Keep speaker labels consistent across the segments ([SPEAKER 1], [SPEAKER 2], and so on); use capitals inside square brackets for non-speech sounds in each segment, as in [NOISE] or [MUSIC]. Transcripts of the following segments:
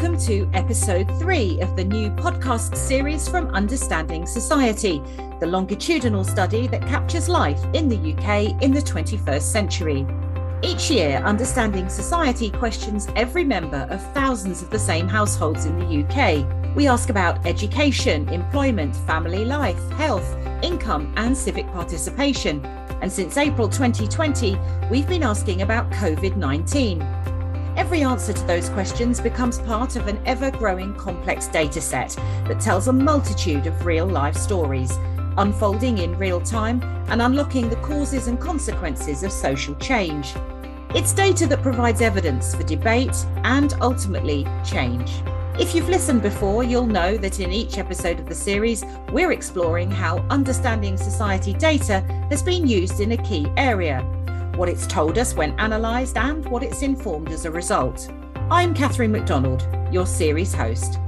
[SPEAKER 1] welcome to episode three of the new podcast series from Understanding Society, the longitudinal study that captures life in the UK in the 21st century. Each year, Understanding Society questions every member of thousands of the same households in the UK. We ask about education, employment, family life, health, income, and civic participation. And since April 2020, we've been asking about COVID 19. Every answer to those questions becomes part of an ever growing complex data set that tells a multitude of real life stories, unfolding in real time and unlocking the causes and consequences of social change. It's data that provides evidence for debate and ultimately change. If you've listened before, you'll know that in each episode of the series, we're exploring how understanding society data has been used in a key area what it's told us when analysed, and what it's informed as a result. I'm Catherine McDonald, your series host.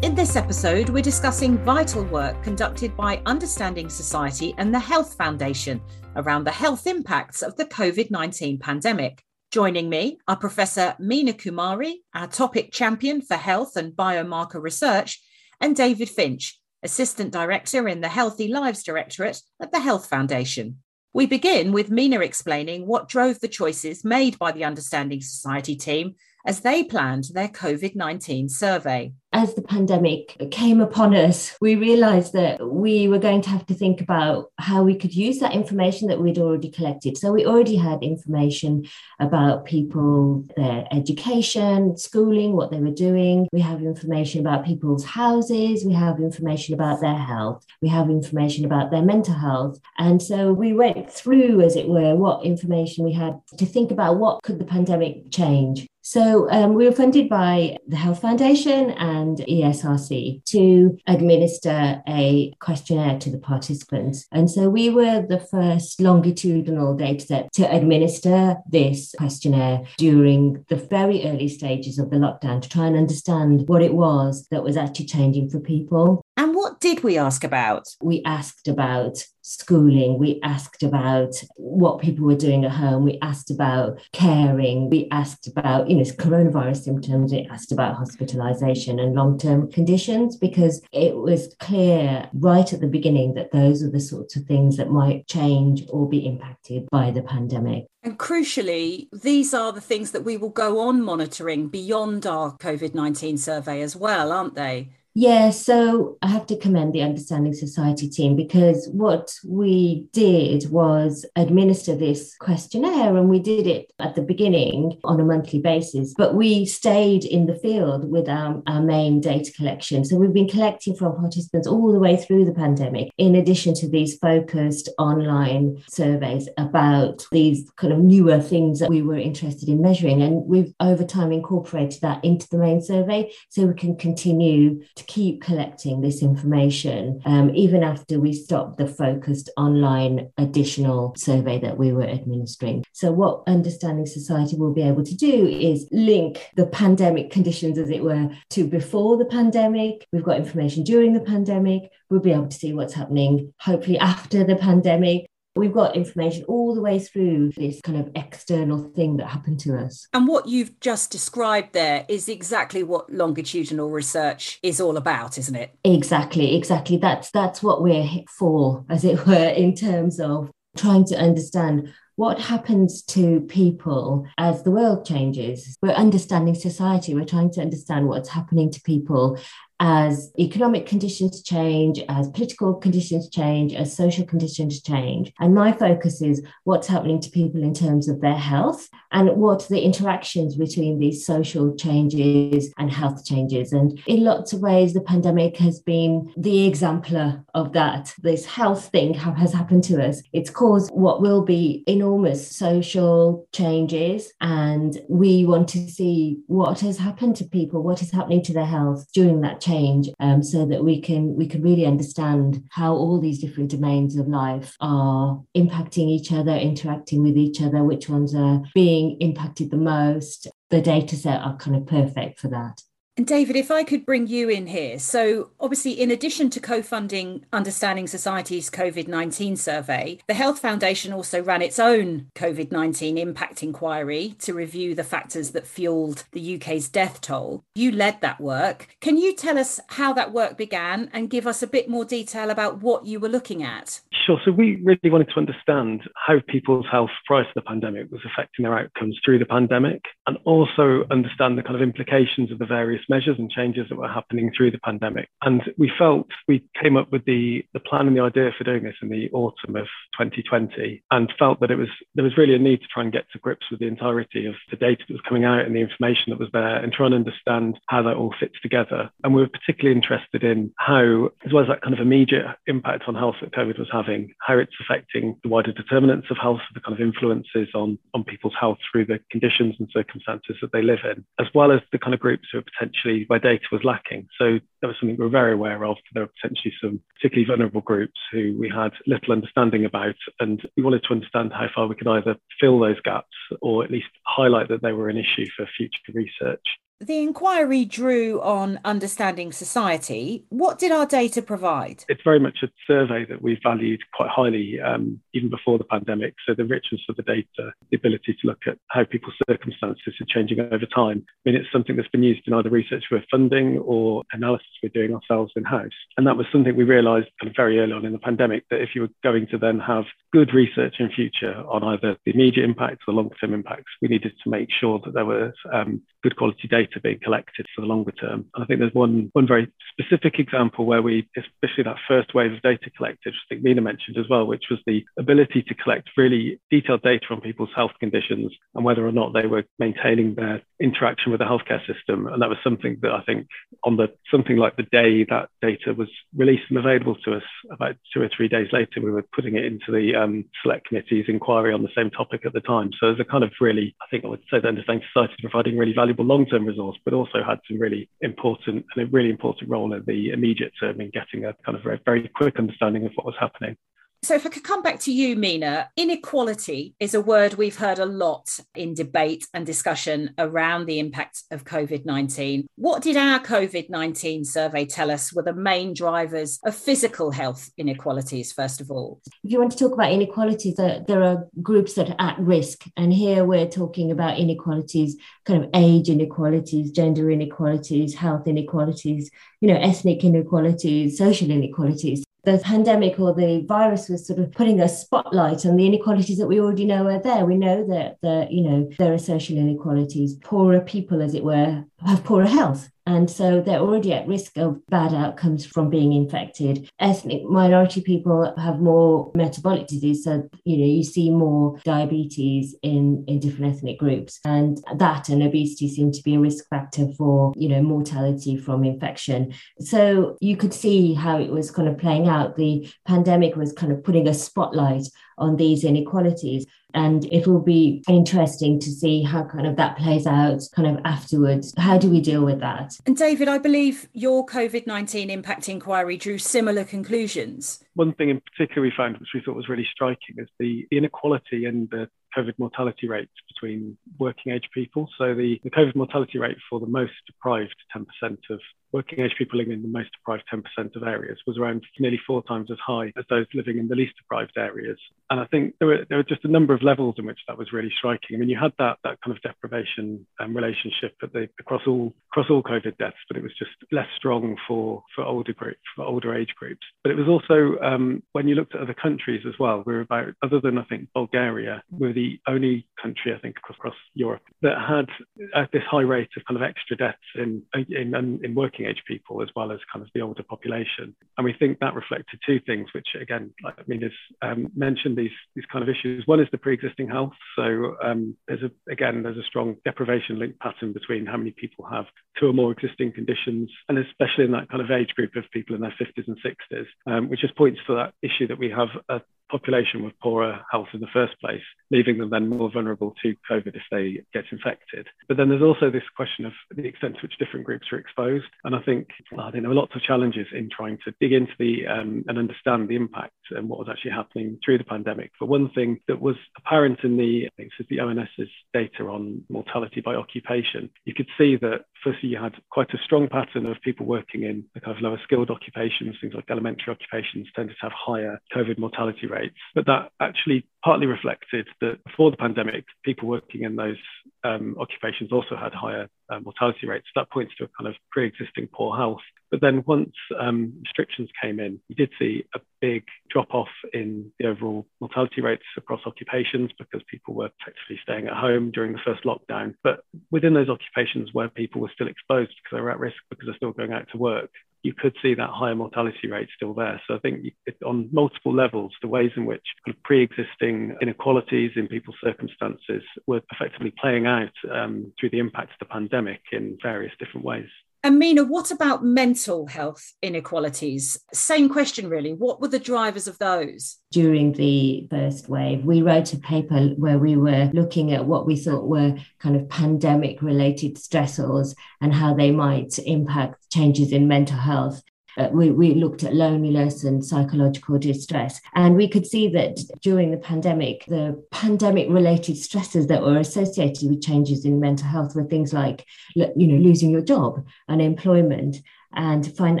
[SPEAKER 1] In this episode, we're discussing vital work conducted by Understanding Society and the Health Foundation around the health impacts of the COVID 19 pandemic. Joining me are Professor Meena Kumari, our topic champion for health and biomarker research, and David Finch, Assistant Director in the Healthy Lives Directorate at the Health Foundation. We begin with Meena explaining what drove the choices made by the Understanding Society team as they planned their COVID 19 survey
[SPEAKER 2] as the pandemic came upon us, we realized that we were going to have to think about how we could use that information that we'd already collected. So we already had information about people, their education, schooling, what they were doing. We have information about people's houses. We have information about their health. We have information about their mental health. And so we went through, as it were, what information we had to think about what could the pandemic change. So um, we were funded by the Health Foundation and ESRC to administer a questionnaire to the participants. And so we were the first longitudinal data set to administer this questionnaire during the very early stages of the lockdown to try and understand what it was that was actually changing for people.
[SPEAKER 1] And what did we ask about?
[SPEAKER 2] We asked about schooling. We asked about what people were doing at home. We asked about caring. We asked about, you know, coronavirus symptoms. We asked about hospitalization and long term conditions because it was clear right at the beginning that those are the sorts of things that might change or be impacted by the pandemic.
[SPEAKER 1] And crucially, these are the things that we will go on monitoring beyond our COVID 19 survey as well, aren't they?
[SPEAKER 2] Yeah, so I have to commend the Understanding Society team because what we did was administer this questionnaire and we did it at the beginning on a monthly basis, but we stayed in the field with our, our main data collection. So we've been collecting from participants all the way through the pandemic, in addition to these focused online surveys about these kind of newer things that we were interested in measuring. And we've over time incorporated that into the main survey so we can continue to to keep collecting this information um, even after we stopped the focused online additional survey that we were administering. So, what Understanding Society will be able to do is link the pandemic conditions, as it were, to before the pandemic. We've got information during the pandemic. We'll be able to see what's happening, hopefully, after the pandemic. We've got information all the way through this kind of external thing that happened to us.
[SPEAKER 1] And what you've just described there is exactly what longitudinal research is all about, isn't it?
[SPEAKER 2] Exactly, exactly. That's that's what we're for, as it were, in terms of trying to understand what happens to people as the world changes. We're understanding society, we're trying to understand what's happening to people as economic conditions change, as political conditions change, as social conditions change. And my focus is what's happening to people in terms of their health and what the interactions between these social changes and health changes. And in lots of ways, the pandemic has been the exemplar of that. This health thing has happened to us. It's caused what will be enormous social changes. And we want to see what has happened to people, what is happening to their health during that change change um, so that we can we can really understand how all these different domains of life are impacting each other interacting with each other which ones are being impacted the most. The data set are kind of perfect for that
[SPEAKER 1] And David, if I could bring you in here. So, obviously, in addition to co funding Understanding Society's COVID 19 survey, the Health Foundation also ran its own COVID 19 impact inquiry to review the factors that fueled the UK's death toll. You led that work. Can you tell us how that work began and give us a bit more detail about what you were looking at?
[SPEAKER 3] Sure. So, we really wanted to understand how people's health prior to the pandemic was affecting their outcomes through the pandemic and also understand the kind of implications of the various measures and changes that were happening through the pandemic. And we felt we came up with the, the plan and the idea for doing this in the autumn of 2020 and felt that it was there was really a need to try and get to grips with the entirety of the data that was coming out and the information that was there and try and understand how that all fits together. And we were particularly interested in how, as well as that kind of immediate impact on health that COVID was having, how it's affecting the wider determinants of health, the kind of influences on, on people's health through the conditions and circumstances that they live in, as well as the kind of groups who are potentially where data was lacking. So that was something we were very aware of. There were potentially some particularly vulnerable groups who we had little understanding about, and we wanted to understand how far we could either fill those gaps or at least highlight that they were an issue for future research.
[SPEAKER 1] The inquiry drew on understanding society. What did our data provide?
[SPEAKER 3] It's very much a survey that we valued quite highly um, even before the pandemic. So, the richness of the data, the ability to look at how people's circumstances are changing over time. I mean, it's something that's been used in either research we're funding or analysis we're doing ourselves in house. And that was something we realised kind of very early on in the pandemic that if you were going to then have good research in future on either the immediate impacts or long term impacts, we needed to make sure that there was um, good quality data being collected for the longer term. And I think there's one, one very specific example where we, especially that first wave of data collected, which I think Meena mentioned as well, which was the ability to collect really detailed data on people's health conditions and whether or not they were maintaining their interaction with the healthcare system. And that was something that I think on the something like the day that data was released and available to us, about two or three days later, we were putting it into the um, select committee's inquiry on the same topic at the time. So there's a kind of really, I think I would say the Understanding Society is providing really valuable long-term resource, but also had some really important and a really important role in the immediate term in getting a kind of very, very quick understanding of what was happening.
[SPEAKER 1] So, if I could come back to you, Meena, inequality is a word we've heard a lot in debate and discussion around the impact of COVID 19. What did our COVID 19 survey tell us were the main drivers of physical health inequalities, first of all?
[SPEAKER 2] If you want to talk about inequalities, there are groups that are at risk. And here we're talking about inequalities, kind of age inequalities, gender inequalities, health inequalities, you know, ethnic inequalities, social inequalities the pandemic or the virus was sort of putting a spotlight on the inequalities that we already know are there. We know that the, you know, there are social inequalities. Poorer people, as it were, have poorer health. And so they're already at risk of bad outcomes from being infected. Ethnic minority people have more metabolic disease. So, you know, you see more diabetes in, in different ethnic groups. And that and obesity seem to be a risk factor for, you know, mortality from infection. So you could see how it was kind of playing out. The pandemic was kind of putting a spotlight on these inequalities. And it will be interesting to see how kind of that plays out kind of afterwards. How do we deal with that?
[SPEAKER 1] And David, I believe your COVID 19 impact inquiry drew similar conclusions.
[SPEAKER 3] One thing in particular we found, which we thought was really striking, is the inequality in the COVID mortality rates between working age people. So the, the COVID mortality rate for the most deprived 10% of working age people living in the most deprived 10% of areas was around nearly four times as high as those living in the least deprived areas. And I think there were, there were just a number of levels in which that was really striking. I mean, you had that, that kind of deprivation um, relationship the, across all across all COVID deaths, but it was just less strong for, for older groups, for older age groups. But it was also um, when you looked at other countries as well, we were about, other than I think Bulgaria, we were the only country I think across, across Europe that had uh, this high rate of kind of extra deaths in, in, in working working age people as well as kind of the older population. And we think that reflected two things, which again, like I mean, is um, mentioned these these kind of issues. One is the pre-existing health. So um, there's a again there's a strong deprivation link pattern between how many people have two or more existing conditions, and especially in that kind of age group of people in their 50s and 60s, um, which just points to that issue that we have a population with poorer health in the first place, leaving them then more vulnerable to COVID if they get infected. But then there's also this question of the extent to which different groups are exposed. And I think, well, I think there were lots of challenges in trying to dig into the um, and understand the impact and what was actually happening through the pandemic. But one thing that was apparent in the, I think this is the ONS's data on mortality by occupation, you could see that firstly you had quite a strong pattern of people working in the kind of lower skilled occupations, things like elementary occupations tended to have higher COVID mortality rates. But that actually partly reflected that before the pandemic, people working in those um, occupations also had higher uh, mortality rates. That points to a kind of pre-existing poor health. But then once um, restrictions came in, we did see a big drop off in the overall mortality rates across occupations because people were effectively staying at home during the first lockdown. But within those occupations where people were still exposed because they were at risk because they're still going out to work, you could see that higher mortality rate still there. So I think on multiple levels, the ways in which kind of pre-existing inequalities in people's circumstances were effectively playing out um, through the impact of the pandemic in various different ways.
[SPEAKER 1] And Meena, what about mental health inequalities? Same question, really. What were the drivers of those?
[SPEAKER 2] During the first wave, we wrote a paper where we were looking at what we thought were kind of pandemic related stressors and how they might impact changes in mental health uh, we, we looked at loneliness and psychological distress. And we could see that during the pandemic, the pandemic related stresses that were associated with changes in mental health were things like, you know, losing your job, unemployment, and, fin-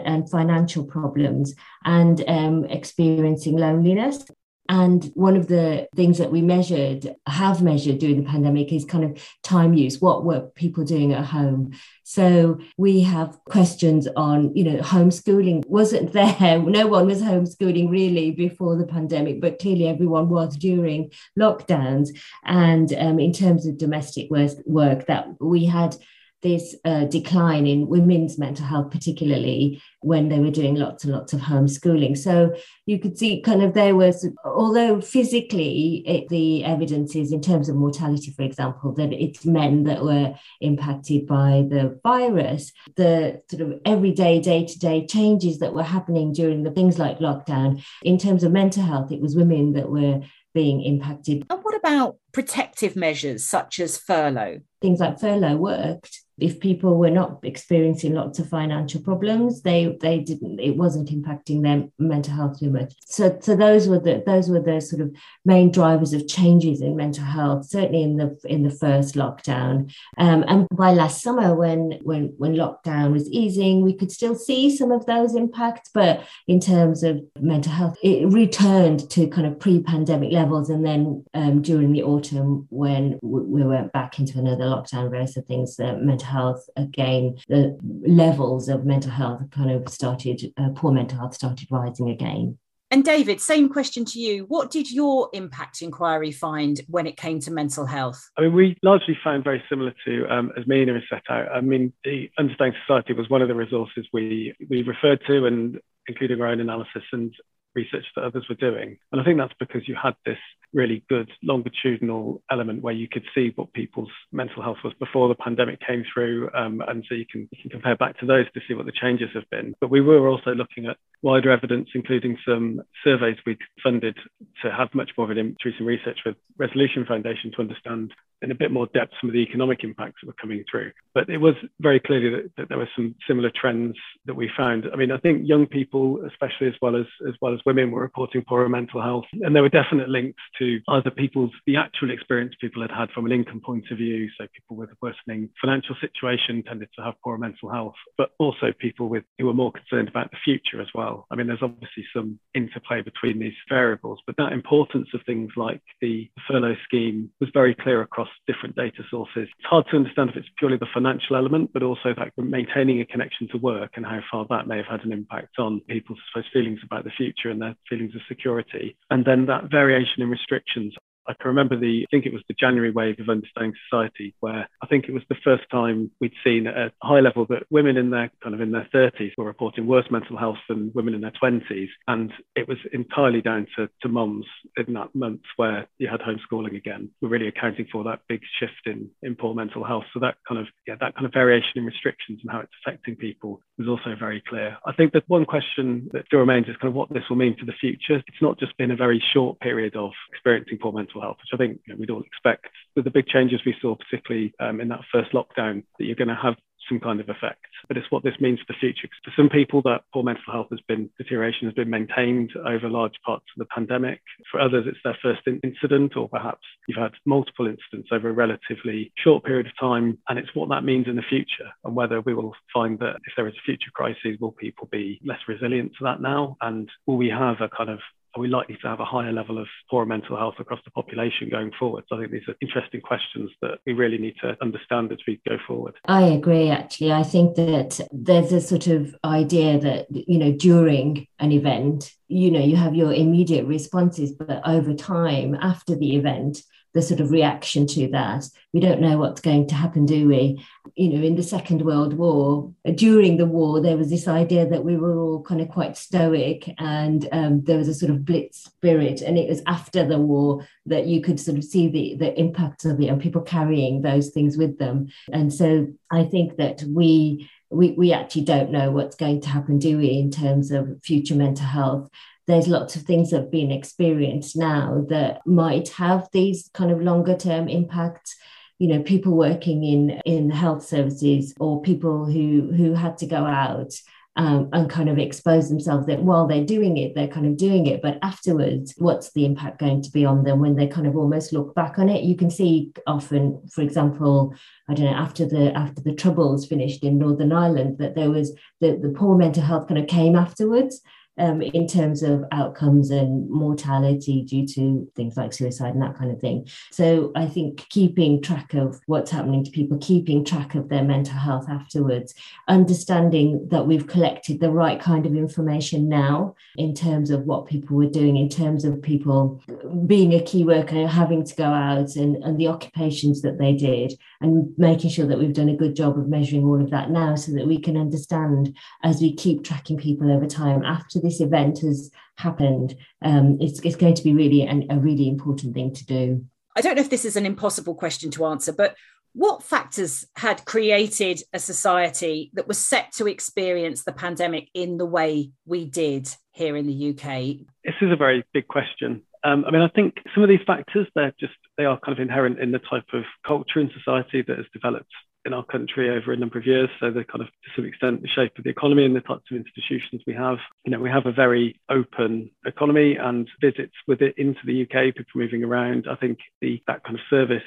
[SPEAKER 2] and financial problems, and um, experiencing loneliness. And one of the things that we measured, have measured during the pandemic, is kind of time use. What were people doing at home? So we have questions on, you know, homeschooling wasn't [LAUGHS] there. No one was homeschooling really before the pandemic, but clearly everyone was during lockdowns. And um, in terms of domestic work, that we had this uh, decline in women's mental health, particularly when they were doing lots and lots of homeschooling. So you could see kind of there was, although physically it, the evidence is in terms of mortality, for example, that it's men that were impacted by the virus, the sort of everyday, day to day changes that were happening during the things like lockdown, in terms of mental health, it was women that were being impacted.
[SPEAKER 1] And what about protective measures such as furlough?
[SPEAKER 2] Things like furlough worked if people were not experiencing lots of financial problems, they they didn't it wasn't impacting their mental health too much. So so those were the those were the sort of main drivers of changes in mental health, certainly in the in the first lockdown. Um, and by last summer, when when when lockdown was easing, we could still see some of those impacts, but in terms of mental health, it returned to kind of pre-pandemic levels. And then um, during the autumn, when we went back into another lockdown, various of things, uh, mental health again, the levels of mental health kind of started, uh, poor mental health started rising again.
[SPEAKER 1] And David, same question to you. What did your impact inquiry find when it came to mental health?
[SPEAKER 3] I mean, we largely found very similar to um, as Meena has set out. I mean, the Understanding Society was one of the resources we we referred to, and including our own analysis. And research that others were doing. And I think that's because you had this really good longitudinal element where you could see what people's mental health was before the pandemic came through. Um, and so you can, you can compare back to those to see what the changes have been. But we were also looking at wider evidence, including some surveys we'd funded to have much more of an through some research with Resolution Foundation to understand in a bit more depth some of the economic impacts that were coming through. But it was very clearly that, that, there were some similar trends that we found. I mean, I think young people, especially as well as as well as women, were reporting poorer mental health, and there were definite links to either people's the actual experience people had had from an income point of view. So people with a worsening financial situation tended to have poorer mental health, but also people with who were more concerned about the future as well. I mean, there's obviously some interplay between these variables, but that importance of things like the furlough scheme was very clear across different data sources. It's hard to understand if it's purely the financial element, but also that maintaining a connection to work and how far that may have had an impact on people's suppose, feelings about the future and their feelings of security. And then that variation in restrictions I can remember the, I think it was the January wave of Understanding Society, where I think it was the first time we'd seen at a high level that women in their kind of in their 30s were reporting worse mental health than women in their 20s. And it was entirely down to, to mums in that month where you had homeschooling again. We're really accounting for that big shift in, in poor mental health. So that kind of, yeah, that kind of variation in restrictions and how it's affecting people was also very clear. I think that one question that still remains is kind of what this will mean for the future. It's not just been a very short period of experiencing poor mental health, which I think you know, we'd all expect. With the big changes we saw, particularly um, in that first lockdown, that you're going to have some kind of effect. But it's what this means for the future. For some people, that poor mental health has been deterioration has been maintained over large parts of the pandemic. For others, it's their first incident, or perhaps you've had multiple incidents over a relatively short period of time. And it's what that means in the future, and whether we will find that if there is a future crisis, will people be less resilient to that now? And will we have a kind of are we likely to have a higher level of poor mental health across the population going forward? So I think these are interesting questions that we really need to understand as we go forward.
[SPEAKER 2] I agree, actually. I think that there's a sort of idea that, you know, during an event, you know, you have your immediate responses, but over time, after the event, the sort of reaction to that. We don't know what's going to happen, do we? You know, in the Second World War, during the war, there was this idea that we were all kind of quite stoic and um, there was a sort of blitz spirit. And it was after the war that you could sort of see the, the impact of it and people carrying those things with them. And so I think that we we, we actually don't know what's going to happen, do we, in terms of future mental health there's lots of things that have been experienced now that might have these kind of longer term impacts. You know people working in in health services or people who who had to go out um, and kind of expose themselves that while they're doing it they're kind of doing it but afterwards what's the impact going to be on them when they kind of almost look back on it? You can see often for example i don't know after the after the troubles finished in northern ireland that there was the, the poor mental health kind of came afterwards um, in terms of outcomes and mortality due to things like suicide and that kind of thing. So I think keeping track of what's happening to people, keeping track of their mental health afterwards, understanding that we've collected the right kind of information now in terms of what people were doing, in terms of people being a key worker, having to go out and, and the occupations that they did, and making sure that we've done a good job of measuring all of that now so that we can understand as we keep tracking people over time after this event has happened, um, it's, it's going to be really an, a really important thing to do.
[SPEAKER 1] I don't know if this is an impossible question to answer, but what factors had created a society that was set to experience the pandemic in the way we did here in the UK?
[SPEAKER 3] This is a very big question. Um, I mean, I think some of these factors, they're just, they are kind of inherent in the type of culture and society that has developed in our country over a number of years. So the kind of to some extent the shape of the economy and the types of institutions we have. You know, we have a very open economy and visits with it into the UK, people moving around. I think the that kind of service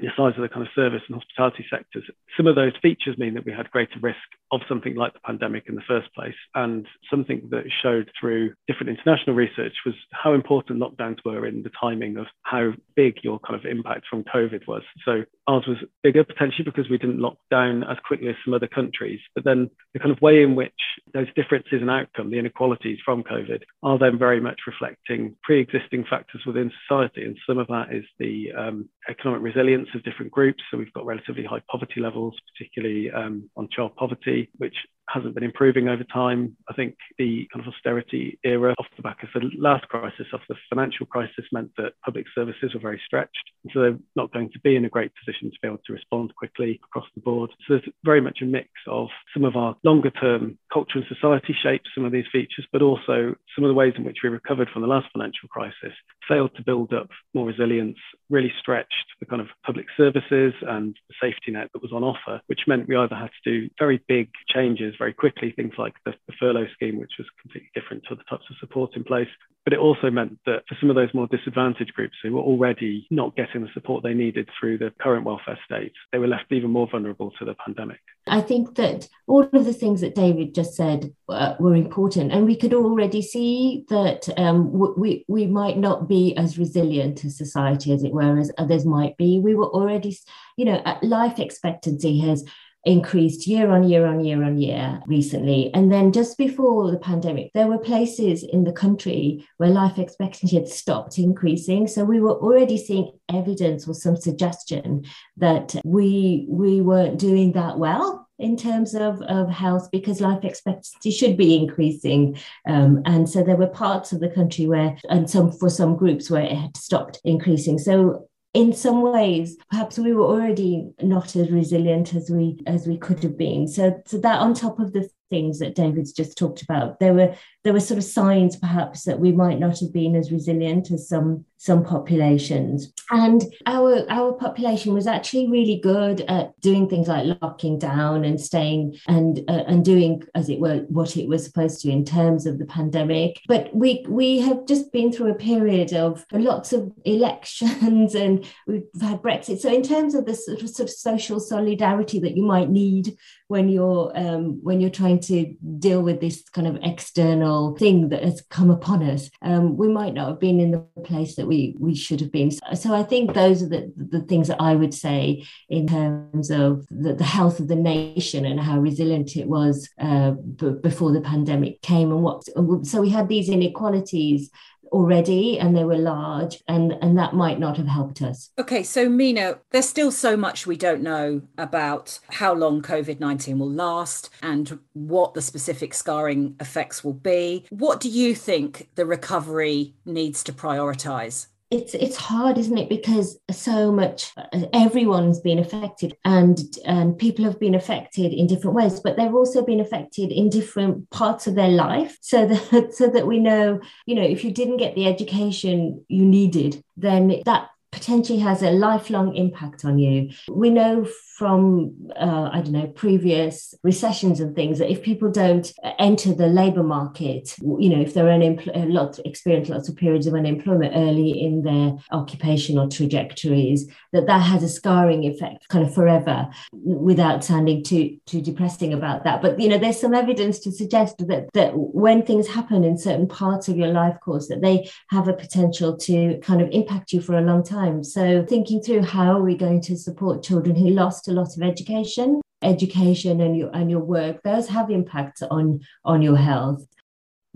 [SPEAKER 3] the size of the kind of service and hospitality sectors, some of those features mean that we had greater risk of something like the pandemic in the first place. And something that showed through different international research was how important lockdowns were in the timing of how big your kind of impact from COVID was. So ours was bigger potentially because we didn't lock down as quickly as some other countries. But then the kind of way in which those differences in outcome, the inequalities from COVID, are then very much reflecting pre existing factors within society. And some of that is the um, economic resilience of different groups. So we've got relatively high poverty levels, particularly um, on child poverty, which hasn't been improving over time. I think the kind of austerity era off the back of the last crisis, off the financial crisis, meant that public services were very stretched. So they're not going to be in a great position to be able to respond quickly across the board. So there's very much a mix of some of our longer term culture and society shapes some of these features, but also some of the ways in which we recovered from the last financial crisis failed to build up more resilience, really stretched the kind of public services and the safety net that was on offer, which meant we either had to do very big changes very quickly, things like the, the furlough scheme, which was completely different to the types of support in place. But it also meant that for some of those more disadvantaged groups who were already not getting the support they needed through the current welfare state, they were left even more vulnerable to the pandemic.
[SPEAKER 2] I think that all of the things that David just said uh, were important, and we could already see that um, we we might not be as resilient as society, as it were, as others might be. We were already, you know, life expectancy has increased year on year on year on year recently. And then just before the pandemic, there were places in the country where life expectancy had stopped increasing. So we were already seeing evidence or some suggestion that we we weren't doing that well in terms of, of health because life expectancy should be increasing. Um, and so there were parts of the country where, and some for some groups where it had stopped increasing. So in some ways, perhaps we were already not as resilient as we as we could have been. So, so that on top of the things that David's just talked about, there were there were sort of signs perhaps that we might not have been as resilient as some some populations. And our our population was actually really good at doing things like locking down and staying and uh, and doing as it were what it was supposed to in terms of the pandemic. But we we have just been through a period of lots of elections [LAUGHS] and we've had Brexit. So in terms of the sort of, sort of social solidarity that you might need when you're um, when you're trying to deal with this kind of external thing that has come upon us, um, we might not have been in the place that we we should have been. So I think those are the, the things that I would say in terms of the, the health of the nation and how resilient it was uh, b- before the pandemic came and what. So we had these inequalities already and they were large and and that might not have helped us.
[SPEAKER 1] Okay so Meena there's still so much we don't know about how long covid-19 will last and what the specific scarring effects will be. What do you think the recovery needs to prioritize
[SPEAKER 2] it's it's hard isn't it? Because so much uh, everyone's been affected and and people have been affected in different ways but they've also been affected in different parts of their life. So [LAUGHS] that so that we know you know if you didn't get the education you needed then that potentially has a lifelong impact on you. We know from, uh, I don't know, previous recessions and things that if people don't enter the labour market, you know, if they're unemployed, lot experience lots of periods of unemployment early in their occupational trajectories, that that has a scarring effect kind of forever without sounding too too depressing about that. But, you know, there's some evidence to suggest that, that when things happen in certain parts of your life course, that they have a potential to kind of impact you for a long time time. So thinking through how are we going to support children who lost a lot of education, education and your and your work, those have impacts on on your health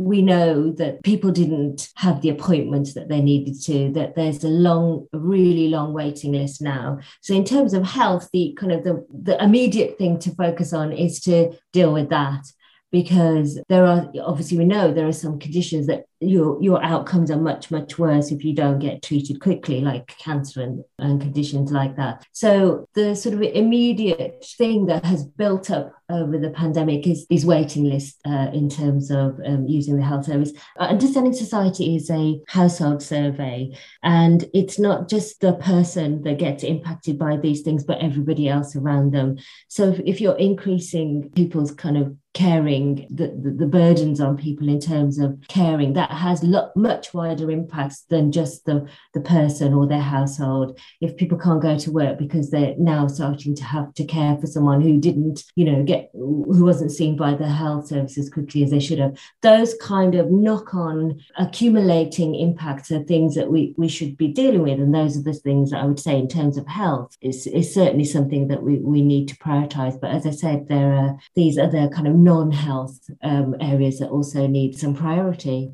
[SPEAKER 2] we know that people didn't have the appointments that they needed to that there's a long really long waiting list now so in terms of health the kind of the, the immediate thing to focus on is to deal with that because there are obviously we know there are some conditions that your your outcomes are much much worse if you don't get treated quickly like cancer and, and conditions like that. So the sort of immediate thing that has built up over the pandemic is these waiting lists uh, in terms of um, using the health service. Uh, understanding society is a household survey and it's not just the person that gets impacted by these things but everybody else around them. So if, if you're increasing people's kind of caring the, the, the burdens on people in terms of caring that that has lo- much wider impacts than just the, the person or their household. If people can't go to work because they're now starting to have to care for someone who didn't, you know, get who wasn't seen by the health services as quickly as they should have, those kind of knock-on accumulating impacts are things that we, we should be dealing with. And those are the things that I would say in terms of health is, is certainly something that we, we need to prioritize. But as I said, there are these other kind of non-health um, areas that also need some priority.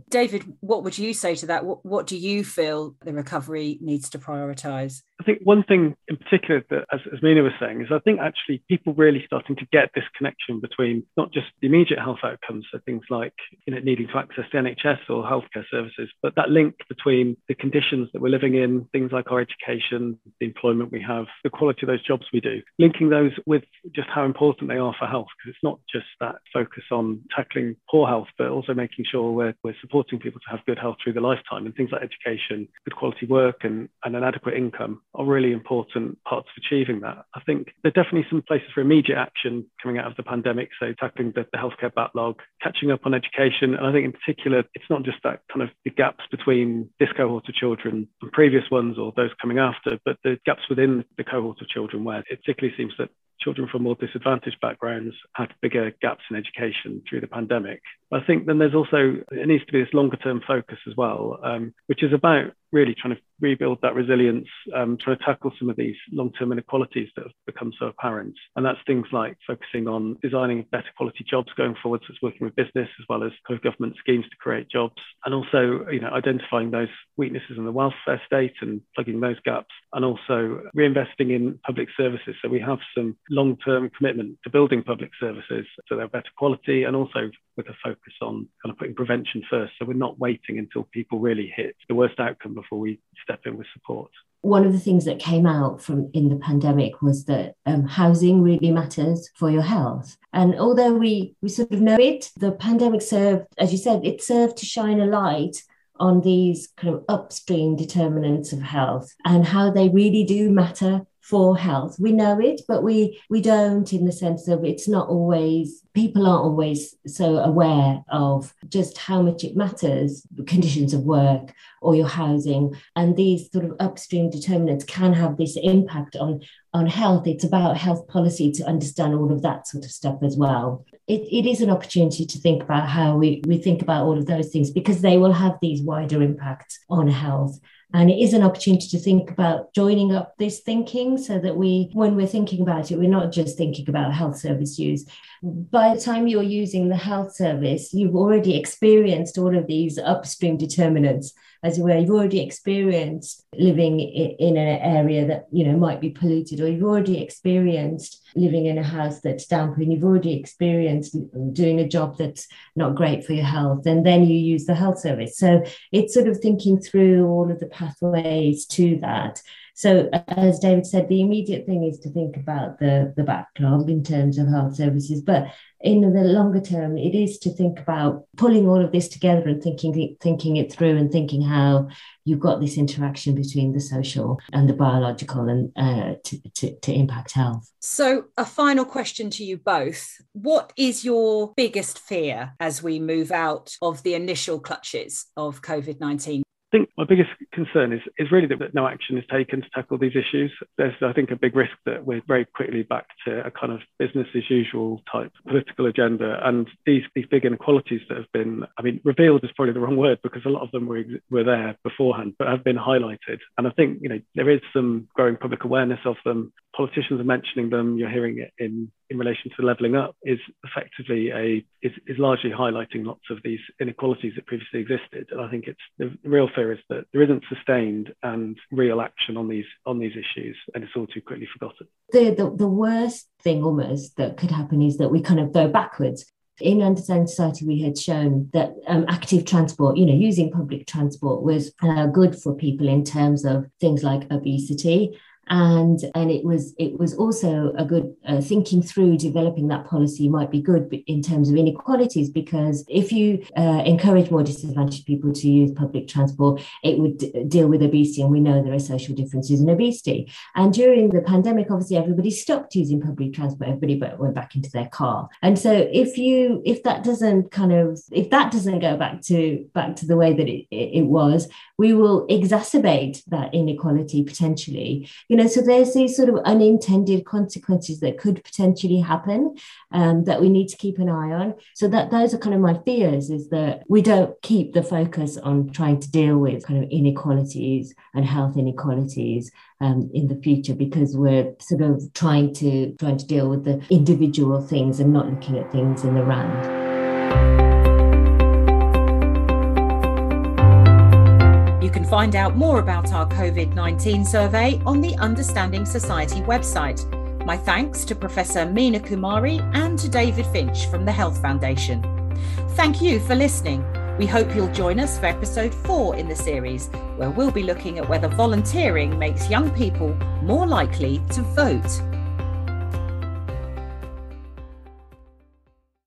[SPEAKER 1] What would you say to that? What, what do you feel the recovery needs to prioritise?
[SPEAKER 3] I think one thing in particular that, as, as Meena was saying, is I think actually people really starting to get this connection between not just the immediate health outcomes, so things like you know needing to access the NHS or healthcare services, but that link between the conditions that we're living in, things like our education, the employment we have, the quality of those jobs we do, linking those with just how important they are for health, because it's not just that focus on tackling poor health, but also making sure we're, we're supporting people to have good health through the lifetime and things like education, good quality work, and, and an adequate income are really important parts of achieving that. I think there are definitely some places for immediate action coming out of the pandemic. So tackling the, the healthcare backlog, catching up on education. And I think in particular, it's not just that kind of the gaps between this cohort of children and previous ones or those coming after, but the gaps within the cohort of children where it particularly seems that children from more disadvantaged backgrounds had bigger gaps in education through the pandemic. But I think then there's also, it needs to be this longer term focus as well, um, which is about really trying to rebuild that resilience, um, trying to tackle some of these long-term inequalities that have become so apparent. And that's things like focusing on designing better quality jobs going forward, so it's working with business as well as government schemes to create jobs, and also you know identifying those weaknesses in the welfare state and plugging those gaps, and also reinvesting in public services. So we have some long-term commitment to building public services so they're better quality and also with a focus on kind of putting prevention first. So we're not waiting until people really hit the worst outcome before we step in with support.
[SPEAKER 2] One of the things that came out from in the pandemic was that um, housing really matters for your health. And although we, we sort of know it, the pandemic served, as you said, it served to shine a light on these kind of upstream determinants of health and how they really do matter for health. We know it, but we we don't in the sense of it's not always people aren't always so aware of just how much it matters, conditions of work or your housing. And these sort of upstream determinants can have this impact on, on health. It's about health policy to understand all of that sort of stuff as well. It, it is an opportunity to think about how we, we think about all of those things because they will have these wider impacts on health. And it is an opportunity to think about joining up this thinking so that we, when we're thinking about it, we're not just thinking about health service use. By the time you're using the health service, you've already experienced all of these upstream determinants as it were, you've already experienced living in an area that you know might be polluted, or you've already experienced living in a house that's damp, and you've already experienced doing a job that's not great for your health, and then you use the health service. So it's sort of thinking through all of the pathways to that. So, as David said, the immediate thing is to think about the, the backlog in terms of health services. But in the longer term, it is to think about pulling all of this together and thinking thinking it through and thinking how you've got this interaction between the social and the biological and uh, to, to, to impact health.
[SPEAKER 1] So, a final question to you both. What is your biggest fear as we move out of the initial clutches of COVID 19?
[SPEAKER 3] I think my biggest concern is, is really that no action is taken to tackle these issues. There's, I think, a big risk that we're very quickly back to a kind of business as usual type political agenda. And these, these big inequalities that have been, I mean, revealed is probably the wrong word because a lot of them were, were there beforehand, but have been highlighted. And I think, you know, there is some growing public awareness of them. Politicians are mentioning them. You're hearing it in in relation to levelling up is effectively a is, is largely highlighting lots of these inequalities that previously existed. And I think it's the real fear is that there isn't sustained and real action on these on these issues, and it's all too quickly forgotten.
[SPEAKER 2] The the, the worst thing almost that could happen is that we kind of go backwards. In Understanding Society, we had shown that um, active transport, you know, using public transport was uh, good for people in terms of things like obesity and and it was it was also a good uh, thinking through developing that policy might be good in terms of inequalities because if you uh, encourage more disadvantaged people to use public transport it would d- deal with obesity and we know there are social differences in obesity. And during the pandemic obviously everybody stopped using public transport. Everybody went back into their car. And so if you if that doesn't kind of if that doesn't go back to back to the way that it, it was we will exacerbate that inequality potentially you know, so there's these sort of unintended consequences that could potentially happen um, that we need to keep an eye on. So that those are kind of my fears is that we don't keep the focus on trying to deal with kind of inequalities and health inequalities um, in the future because we're sort of trying to trying to deal with the individual things and not looking at things in the round.
[SPEAKER 1] Can find out more about our COVID 19 survey on the Understanding Society website. My thanks to Professor Meena Kumari and to David Finch from the Health Foundation. Thank you for listening. We hope you'll join us for episode four in the series, where we'll be looking at whether volunteering makes young people more likely to vote.